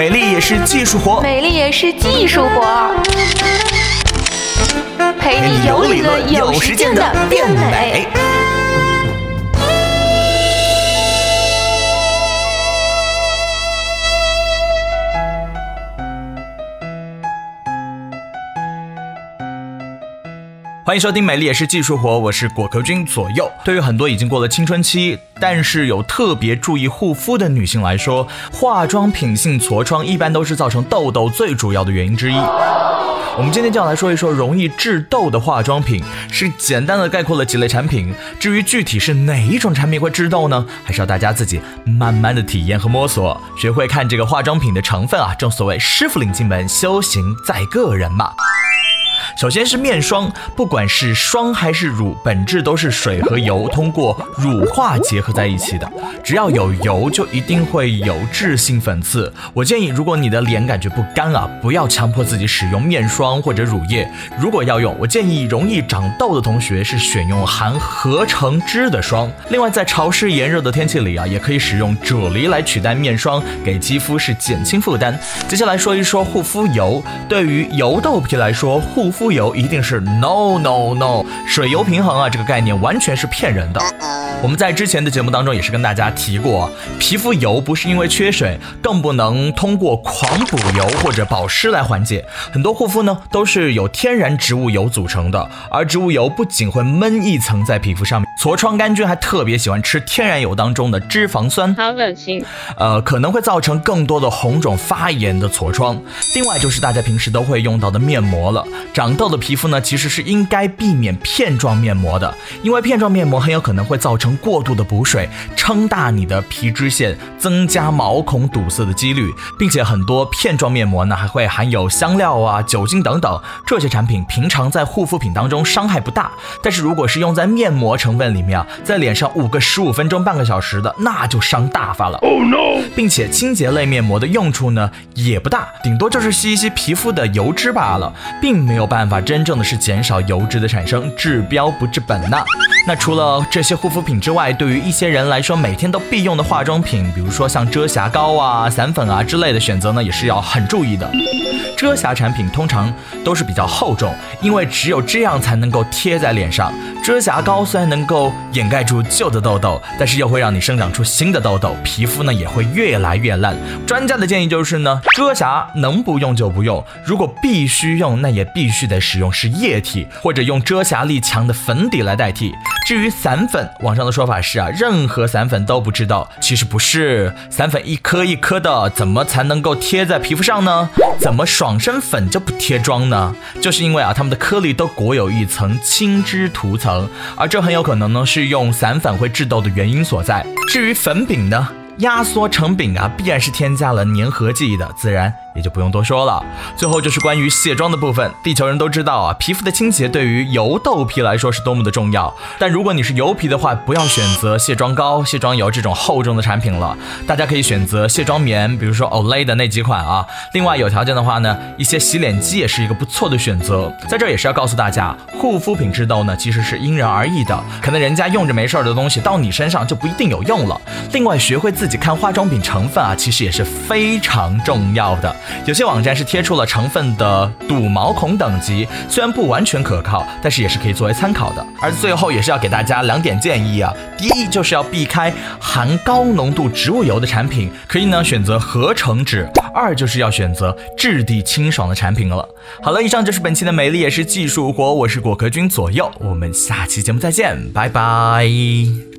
美丽也是技术活，美丽也是技术活，陪你有理论有实践的变美。欢迎收听《美丽也是技术活》，我是果壳君左右。对于很多已经过了青春期，但是有特别注意护肤的女性来说，化妆品性痤疮一般都是造成痘痘最主要的原因之一。我们今天就要来说一说容易致痘的化妆品，是简单的概括了几类产品。至于具体是哪一种产品会致痘呢？还是要大家自己慢慢的体验和摸索，学会看这个化妆品的成分啊。正所谓师傅领进门，修行在个人嘛。首先是面霜，不管是霜还是乳，本质都是水和油通过乳化结合在一起的。只要有油，就一定会有致性粉刺。我建议，如果你的脸感觉不干啊，不要强迫自己使用面霜或者乳液。如果要用，我建议容易长痘的同学是选用含合成脂的霜。另外，在潮湿炎热的天气里啊，也可以使用啫喱来取代面霜，给肌肤是减轻负担。接下来说一说护肤油，对于油痘皮来说，护肤油一定是 no no no，水油平衡啊，这个概念完全是骗人的。我们在之前的节目当中也是跟大家提过，皮肤油不是因为缺水，更不能通过狂补油或者保湿来缓解。很多护肤呢都是由天然植物油组成的，而植物油不仅会闷一层在皮肤上面，痤疮杆菌还特别喜欢吃天然油当中的脂肪酸，好恶心。呃，可能会造成更多的红肿发炎的痤疮。另外就是大家平时都会用到的面膜了，长痘的皮肤呢其实是应该避免片状面膜的，因为片状面膜很有可能会造成。过度的补水撑大你的皮脂腺，增加毛孔堵塞的几率，并且很多片状面膜呢还会含有香料啊、酒精等等，这些产品平常在护肤品当中伤害不大，但是如果是用在面膜成分里面啊，在脸上捂个十五分钟、半个小时的，那就伤大发了。Oh no！并且清洁类面膜的用处呢也不大，顶多就是吸一吸皮肤的油脂罢了，并没有办法真正的是减少油脂的产生，治标不治本呐。那除了这些护肤品之外，对于一些人来说，每天都必用的化妆品，比如说像遮瑕膏啊、散粉啊之类的选择呢，也是要很注意的。遮瑕产品通常都是比较厚重，因为只有这样才能够贴在脸上。遮瑕膏虽然能够掩盖住旧的痘痘，但是又会让你生长出新的痘痘，皮肤呢也会越来越烂。专家的建议就是呢，遮瑕能不用就不用，如果必须用，那也必须得使用是液体，或者用遮瑕力强的粉底来代替。至于散粉，网上的说法是啊，任何散粉都不知道，其实不是，散粉一颗一颗的，怎么才能够贴在皮肤上呢？怎么爽身粉就不贴妆呢？就是因为啊，它们的颗粒都裹有一层青脂涂层，而这很有可能呢是用散粉会致痘的原因所在。至于粉饼呢，压缩成饼啊，必然是添加了粘合剂的，自然。也就不用多说了。最后就是关于卸妆的部分，地球人都知道啊，皮肤的清洁对于油痘皮来说是多么的重要。但如果你是油皮的话，不要选择卸妆膏、卸妆油这种厚重的产品了，大家可以选择卸妆棉，比如说 Olay 的那几款啊。另外有条件的话呢，一些洗脸机也是一个不错的选择。在这也是要告诉大家，护肤品致痘呢其实是因人而异的，可能人家用着没事儿的东西，到你身上就不一定有用了。另外学会自己看化妆品成分啊，其实也是非常重要的。有些网站是贴出了成分的堵毛孔等级，虽然不完全可靠，但是也是可以作为参考的。而最后也是要给大家两点建议啊，第一就是要避开含高浓度植物油的产品，可以呢选择合成脂；二就是要选择质地清爽的产品了。好了，以上就是本期的美丽也是技术活，我是果壳君左右，我们下期节目再见，拜拜。